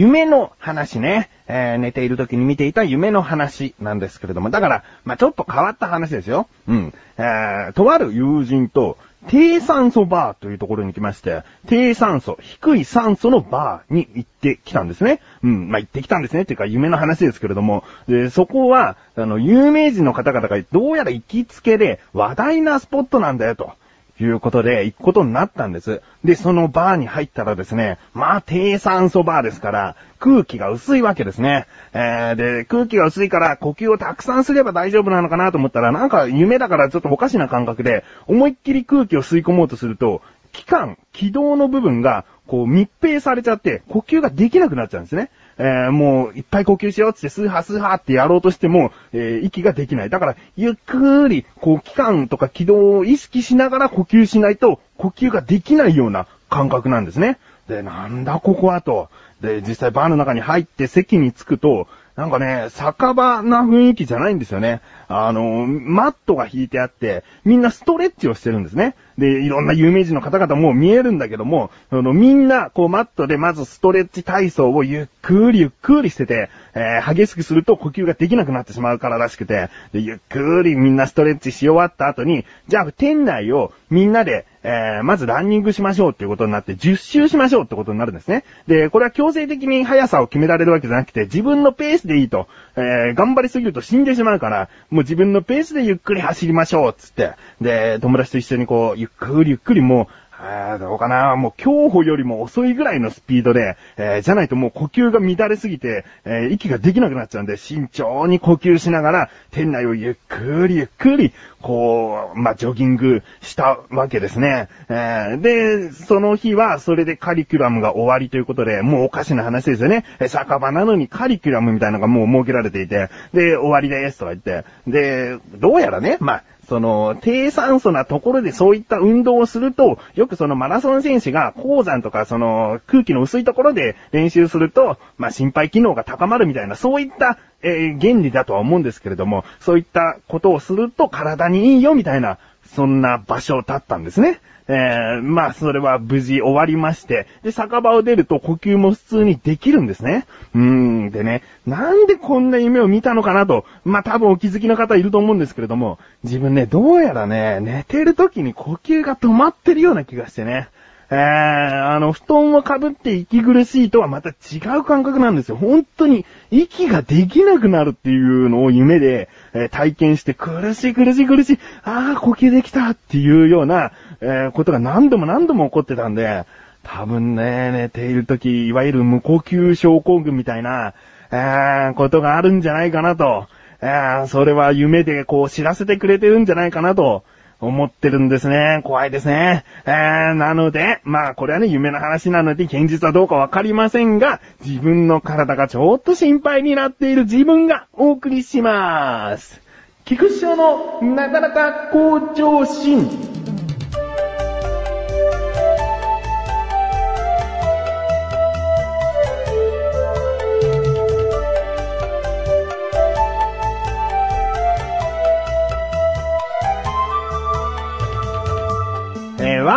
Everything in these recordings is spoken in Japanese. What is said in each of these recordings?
夢の話ね。えー、寝ている時に見ていた夢の話なんですけれども、だから、まあ、ちょっと変わった話ですよ。うん。えー、とある友人と、低酸素バーというところに来まして、低酸素、低い酸素のバーに行ってきたんですね。うん、まあ、行ってきたんですねっていうか夢の話ですけれども、で、そこは、あの、有名人の方々がどうやら行きつけで話題なスポットなんだよと。いうことで、行くことになったんです。で、そのバーに入ったらですね、まあ、低酸素バーですから、空気が薄いわけですね。えー、で、空気が薄いから呼吸をたくさんすれば大丈夫なのかなと思ったら、なんか夢だからちょっとおかしな感覚で、思いっきり空気を吸い込もうとすると、気管、気道の部分が、こう密閉されちゃって、呼吸ができなくなっちゃうんですね。えー、もう、いっぱい呼吸しようって、スーハースーハーってやろうとしても、えー、息ができない。だから、ゆっくり、こう、気管とか気道を意識しながら呼吸しないと、呼吸ができないような感覚なんですね。で、なんだここはと。で、実際バーの中に入って席に着くと、なんかね、酒場な雰囲気じゃないんですよね。あの、マットが引いてあって、みんなストレッチをしてるんですね。で、いろんな有名人の方々も見えるんだけども、そのみんな、こうマットでまずストレッチ体操をゆっくりゆっくりしてて、えー、激しくすると呼吸ができなくなってしまうかららしくて、で、ゆっくりみんなストレッチし終わった後に、じゃあ店内をみんなで、えー、まずランニングしましょうっていうことになって、10周しましょうってことになるんですね。で、これは強制的に速さを決められるわけじゃなくて、自分のペースでいいと。えー、頑張りすぎると死んでしまうから、もう自分のペースでゆっくり走りましょうつって。で、友達と一緒にこう、ゆっっくりゆっくりもう、あどうかなもう競歩よりも遅いぐらいのスピードで、えー、じゃないともう呼吸が乱れすぎて、えー、息ができなくなっちゃうんで、慎重に呼吸しながら、店内をゆっくりゆっくり、こう、まあ、ジョギングしたわけですね。えー、で、その日は、それでカリキュラムが終わりということで、もうおかしな話ですよね。え酒場なのにカリキュラムみたいなのがもう設けられていて、で、終わりですとか言って、で、どうやらね、まあ、その、低酸素なところでそういった運動をすると、よくそのマラソン選手が鉱山とかその空気の薄いところで練習すると、まあ、心肺機能が高まるみたいな、そういった、えー、原理だとは思うんですけれども、そういったことをすると体にいいよみたいな、そんな場所だったんですね。えー、まあ、それは無事終わりまして、で、酒場を出ると呼吸も普通にできるんですね。うーん、でね、なんでこんな夢を見たのかなと、まあ、多分お気づきの方いると思うんですけれども、自分ね、どうやらね、寝てる時に呼吸が止まってるような気がしてね。えー、あの、布団をかぶって息苦しいとはまた違う感覚なんですよ。本当に息ができなくなるっていうのを夢で、えー、体験して苦しい苦しい苦しい、ああ、呼吸できたっていうような、えー、ことが何度も何度も起こってたんで、多分ね、寝ている時、いわゆる無呼吸症候群みたいな、えー、ことがあるんじゃないかなと、えー、それは夢でこう知らせてくれてるんじゃないかなと、思ってるんですね。怖いですね。えー、なので、まあこれはね、夢の話なので、現実はどうかわかりませんが、自分の体がちょっと心配になっている自分がお送りします。菊師匠のなかなか好調心。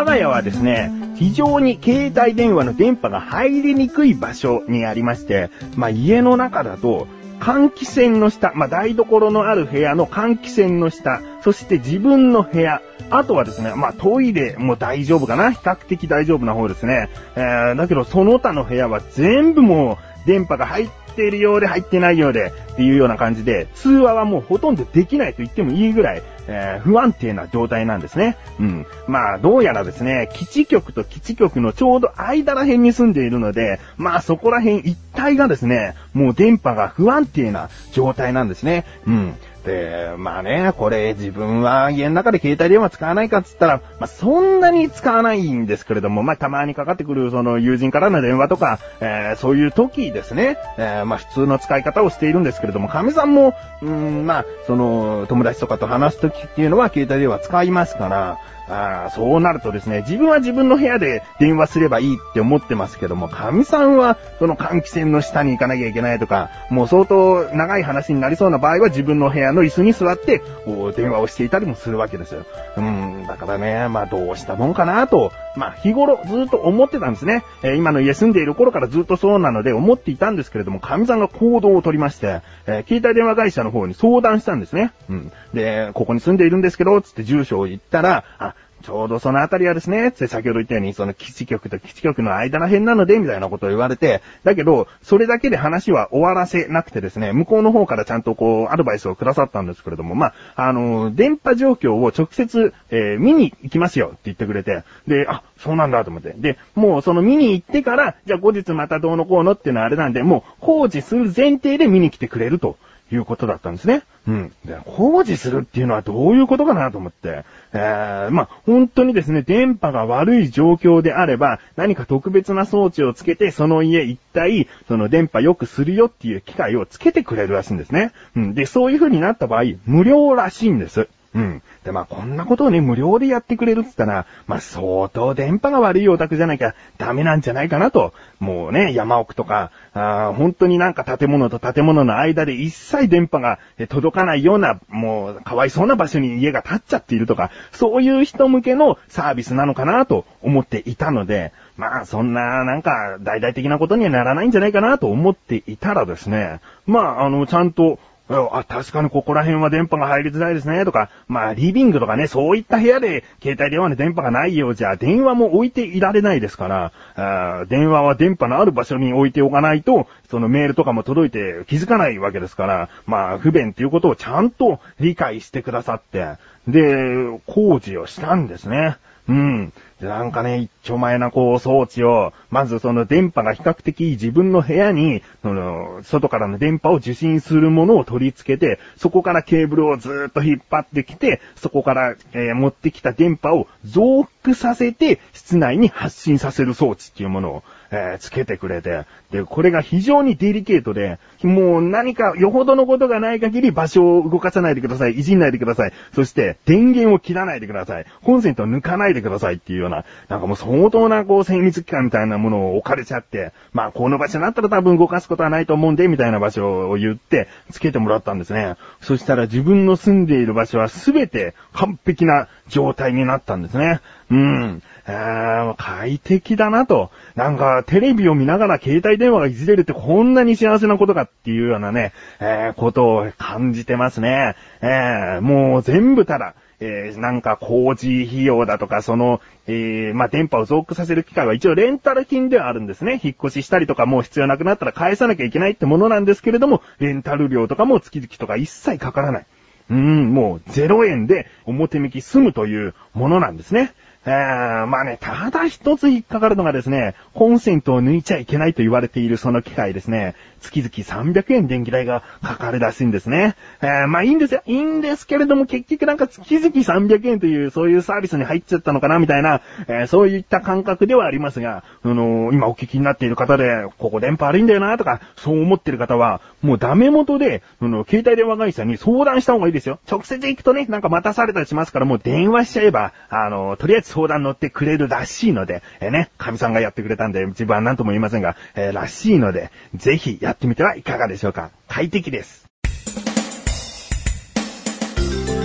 我が家はですね、非常に携帯電話の電波が入りにくい場所にありまして、まあ家の中だと、換気扇の下、まあ台所のある部屋の換気扇の下、そして自分の部屋、あとはですね、まあトイレも大丈夫かな比較的大丈夫な方ですね。えー、だけどその他の部屋は全部もう電波が入っているようで入ってないようでっていうような感じで、通話はもうほとんどできないと言ってもいいぐらい、えー、不安定な状態なんですね。うん。まあ、どうやらですね、基地局と基地局のちょうど間ら辺に住んでいるので、まあそこら辺一帯がですね、もう電波が不安定な状態なんですね。うん。で、まあね、これ自分は家の中で携帯電話使わないかっつったら、まあそんなに使わないんですけれども、まあたまにかかってくるその友人からの電話とか、えー、そういう時ですね、えー、まあ普通の使い方をしているんですけれども、神さんも、うん、まあ、その友達とかと話す時っていうのは携帯電話使いますから、あそうなるとですね、自分は自分の部屋で電話すればいいって思ってますけども、神さんはその換気扇の下に行かなきゃいけないとか、もう相当長い話になりそうな場合は自分の部屋の椅子に座って、こう電話をしていたりもするわけですよ。うん、だからね、まあどうしたもんかなと、まあ日頃ずっと思ってたんですね。えー今の家住んでいる頃からずっとそうなので思っていたんですけれども、神さんが行動を取りまして、えー携帯電話会社の方に相談したんですね。うん。で、ここに住んでいるんですけど、つって住所を言ったら、あ、ちょうどそのあたりはですね、先ほど言ったように、その基地局と基地局の間ら辺なので、みたいなことを言われて、だけど、それだけで話は終わらせなくてですね、向こうの方からちゃんとこう、アドバイスをくださったんですけれども、まあ、あの、電波状況を直接、えー見に行きますよって言ってくれて、で、あ、そうなんだと思って。で、もうその見に行ってから、じゃあ後日またどうのこうのっていうのはあれなんで、もう工事する前提で見に来てくれると。いうことだったんですね。うん。で、工事するっていうのはどういうことかなと思って。えー、まあ、本当にですね、電波が悪い状況であれば、何か特別な装置をつけて、その家一体、その電波良くするよっていう機械をつけてくれるらしいんですね。うん。で、そういう風になった場合、無料らしいんです。うん。で、まあ、こんなことをね、無料でやってくれるって言ったら、まあ、相当電波が悪いお宅じゃなきゃダメなんじゃないかなと。もうね、山奥とか、あ本当になんか建物と建物の間で一切電波が届かないような、もう、かわいそうな場所に家が建っちゃっているとか、そういう人向けのサービスなのかなと思っていたので、まあ、そんな、なんか、大々的なことにはならないんじゃないかなと思っていたらですね、まあ、あの、ちゃんと、あ、確かにここら辺は電波が入りづらいですね、とか、まあ、リビングとかね、そういった部屋で携帯電話の電波がないようじゃ、電話も置いていられないですから、あ電話は電波のある場所に置いておかないと、そのメールとかも届いて気づかないわけですから、まあ、不便っていうことをちゃんと理解してくださって、で、工事をしたんですね。うん。なんかね、一丁前なこう装置を、まずその電波が比較的自分の部屋に、その、外からの電波を受信するものを取り付けて、そこからケーブルをずっと引っ張ってきて、そこから、えー持ってきた電波を増幅させて、室内に発信させる装置っていうものを、えーつけてくれて、で、これが非常にデリケートで、もう何かよほどのことがない限り場所を動かさないでください。いじんないでください。そして、電源を切らないでください。コンセントを抜かないでくださいっていうような、なんかもう相当なこう精密機関みたいなものを置かれちゃって、まあこの場所になったら多分動かすことはないと思うんで、みたいな場所を言って、つけてもらったんですね。そしたら自分の住んでいる場所は全て完璧な状態になったんですね。うん。あー快適だなと。なんか、テレビを見ながら携帯電話がいじれるってこんなに幸せなことかっていうようなね、えーことを感じてますね。えーもう全部ただ、えーなんか工事費用だとか、その、えーまあ、電波を増幅させる機械は一応レンタル金ではあるんですね。引っ越ししたりとかもう必要なくなったら返さなきゃいけないってものなんですけれども、レンタル料とかも月々とか一切かからない。うん、もう0円で表向き済むというものなんですね。えー、まあね、ただ一つ引っかかるのがですね、コンセントを抜いちゃいけないと言われているその機械ですね、月々300円電気代がかかるらしいんですね。えー、まあいいんですよ。いいんですけれども結局なんか月々300円というそういうサービスに入っちゃったのかなみたいな、えーそういった感覚ではありますが、あのー今お聞きになっている方で、ここ電波悪いんだよなとか、そう思ってる方は、もうダメ元で、あの、携帯電話会社に相談した方がいいですよ。直接行くとね、なんか待たされたりしますから、もう電話しちゃえば、あの、とりあえず相談乗ってくれるらしいので、えーね、神さんがやってくれたんで、自分は何とも言いませんが、えーらしいので、ぜひやってみてはいかがでしょうか。快適です。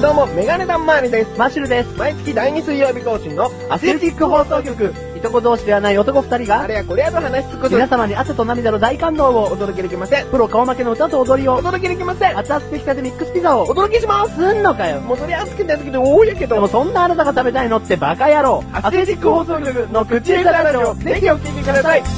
どうも、メガネタンマーニです。マッシュルです。毎月第2水曜日更新のアスレチック放送局。いとこ同士ではない男二人が、あれやこれやと話し尽くす。皆様に汗と涙の大感動をお届けできません。プロ顔負けの歌と踊りおを、届けできません。熱々できたてミックスピザをお、届けします。すんのかよ。もうそれ熱くて熱くて大やけど。でもそんなあなたが食べたいのってバカ野郎。アスレチック放送局の口下手ラジオ、ぜひお聞きください。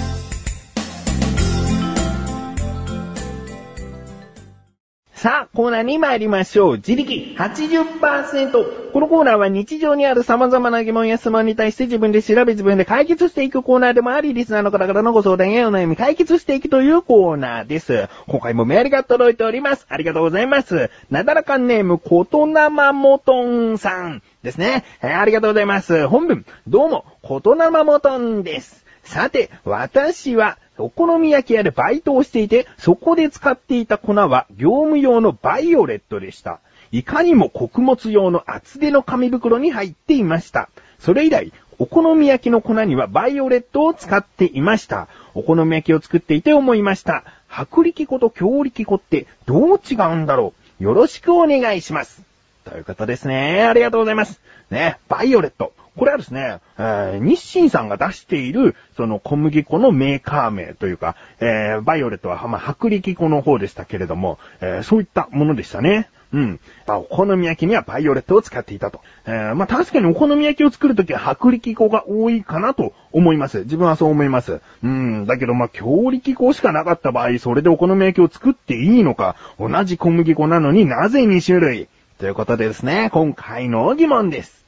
さあ、コーナーに参りましょう。自力80%。このコーナーは日常にある様々な疑問や質問に対して自分で調べ自分で解決していくコーナーでもあり、リスナーの方からのご相談やお悩み解決していくというコーナーです。今回もメールが届いております。ありがとうございます。なだらかネーム、ことなまもとんさんですね。えーありがとうございます。本文、どうも、ことなまもとんです。さて、私は、お好み焼き屋でバイトをしていて、そこで使っていた粉は業務用のバイオレットでした。いかにも穀物用の厚手の紙袋に入っていました。それ以来、お好み焼きの粉にはバイオレットを使っていました。お好み焼きを作っていて思いました。薄力粉と強力粉ってどう違うんだろうよろしくお願いします。ということですね。ありがとうございます。ね、バイオレット。これはですね、えー日清さんが出している、その小麦粉のメーカー名というか、えーバイオレットは、まあ、薄力粉の方でしたけれども、えーそういったものでしたね。うん。まあ、お好み焼きにはバイオレットを使っていたと。えーまあ、確かにお好み焼きを作るときは薄力粉が多いかなと思います。自分はそう思います。うん。だけど、まあ、強力粉しかなかった場合、それでお好み焼きを作っていいのか、同じ小麦粉なのになぜ2種類ということでですね、今回の疑問です。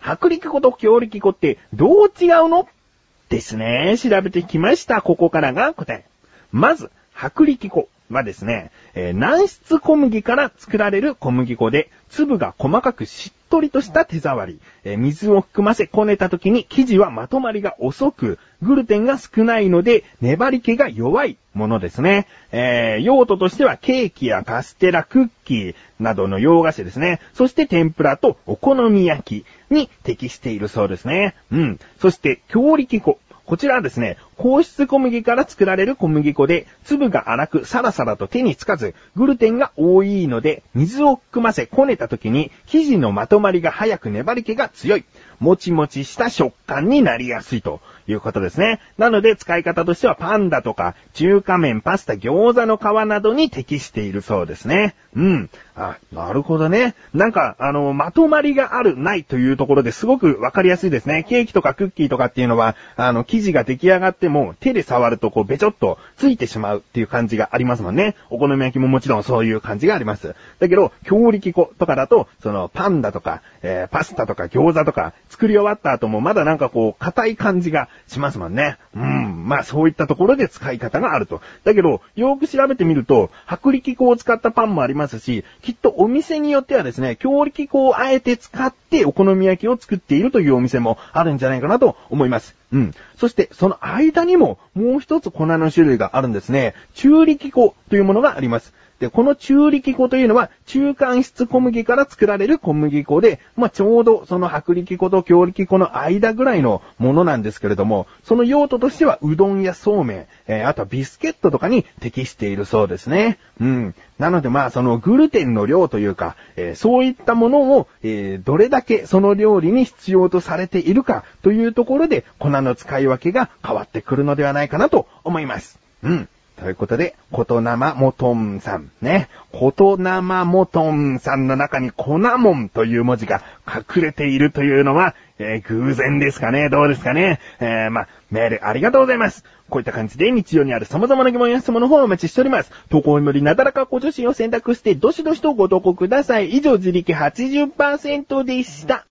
薄力粉と強力粉ってどう違うの？ですね。調べてきました。ここからが答え。まず、薄力粉はですね、えー軟質小麦から作られる小麦粉で、粒が細かくしっとりとした手触り、えー水を含ませこねた時に生地はまとまりが遅く、グルテンが少ないので、粘り気が弱いものですね。えー用途としてはケーキやカステラ、クッキーなどの洋菓子ですね。そして天ぷらとお好み焼きに適しているそうですね。うん。そして強力粉。こちらはですね、硬質小麦から作られる小麦粉で、粒が粗くサラサラと手につかず、グルテンが多いので、水を含ませこねた時に、生地のまとまりが早く粘り気が強い、もちもちした食感になりやすいということですね。なので、使い方としてはパンダとか、中華麺、パスタ、餃子の皮などに適しているそうですね。うん。あ、なるほどね。なんか、あの、まとまりがある、ないというところですごくわかりやすいですね。ケーキとかクッキーとかっていうのは、あの、生地が出来上がっても、手で触るとこう、べちょっとついてしまうっていう感じがありますもんね。お好み焼きももちろんそういう感じがあります。だけど、強力粉とかだと、その、パンダとか、えーパスタとか餃子とか、作り終わった後もまだなんかこう、硬い感じがしますもんね。うん。まあ、そういったところで使い方があると。だけど、よく調べてみると、薄力粉を使ったパンもありますし、きっとお店によってはですね、強力粉をあえて使ってお好み焼きを作っているというお店もあるんじゃないかなと思います。うん。そして、その間にも、もう一つ粉の種類があるんですね。中力粉というものがあります。で、この中力粉というのは、中間質小麦から作られる小麦粉で、まあ、ちょうどその薄力粉と強力粉の間ぐらいのものなんですけれども、その用途としては、うどんやそうめん、えーあとはビスケットとかに適しているそうですね。うん。なのでまあ、そのグルテンの量というか、えーそういったものを、えーどれだけその料理に必要とされているかというところで、粉の使い分けが変わってくるのではないかなと思います。うん。ということで、ことなまもとんさん。ね。ことなまもとんさんの中に粉もんという文字が隠れているというのは、えー偶然ですかねどうですかねえー、まあ、メールありがとうございます。こういった感じで日常にある様々な疑問や質問の方をお待ちしております。投稿よりなだらかご助身を選択して、どしどしとご投稿ください。以上、自力80%でした。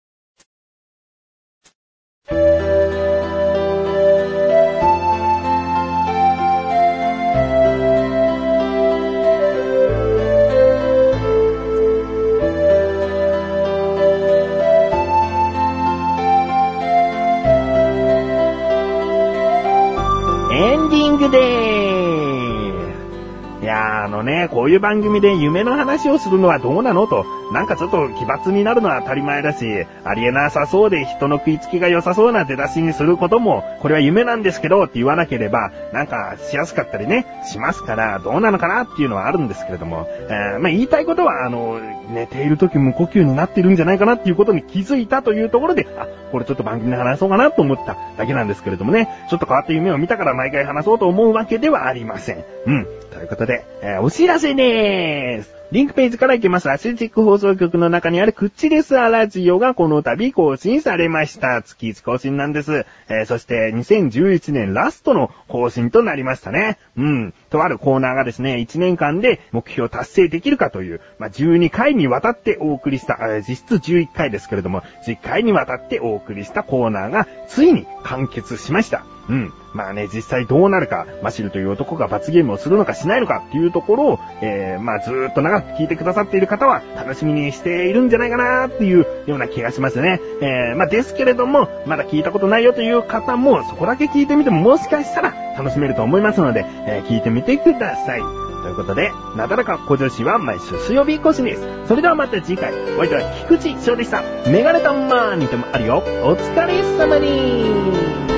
いう番組で夢の話をするのはどうなのと、なんかちょっと奇抜になるのは当たり前だし、ありえなさそうで人の食いつきが良さそうな出だしにすることも、これは夢なんですけどって言わなければ、なんかしやすかったりね、しますから、どうなのかなっていうのはあるんですけれども、えーまあ言いたいことは、あの、寝ている時無呼吸になってるんじゃないかなっていうことに気づいたというところで、あ、これちょっと番組で話そうかなと思っただけなんですけれどもね、ちょっと変わった夢を見たから毎回話そうと思うわけではありません。うん。ということで、えーお知らせでーす。リンクページから行けますアスレチック放送局の中にあるクッチレスアラジオがこの度更新されました。月1更新なんです。えーそして2011年ラストの更新となりましたね。うん。とあるコーナーがですね、1年間で目標達成できるかという、まあ、12回にわたってお送りした、えー実質11回ですけれども、10回にわたってお送りしたコーナーがついに完結しました。うん。まあね、実際どうなるか、マシルという男が罰ゲームをするのかしないのかっていうところを、えー、まあずーっと長く聞いてくださっている方は楽しみにしているんじゃないかなっていうような気がしますね。えー、まあですけれども、まだ聞いたことないよという方も、そこだけ聞いてみてももしかしたら楽しめると思いますので、えー聞いてみてください。ということで、なだらか小女子は毎週水曜日更新です。それではまた次回、お相手は菊池翔でした。メガネタンマーにでもあるよ。お疲れ様に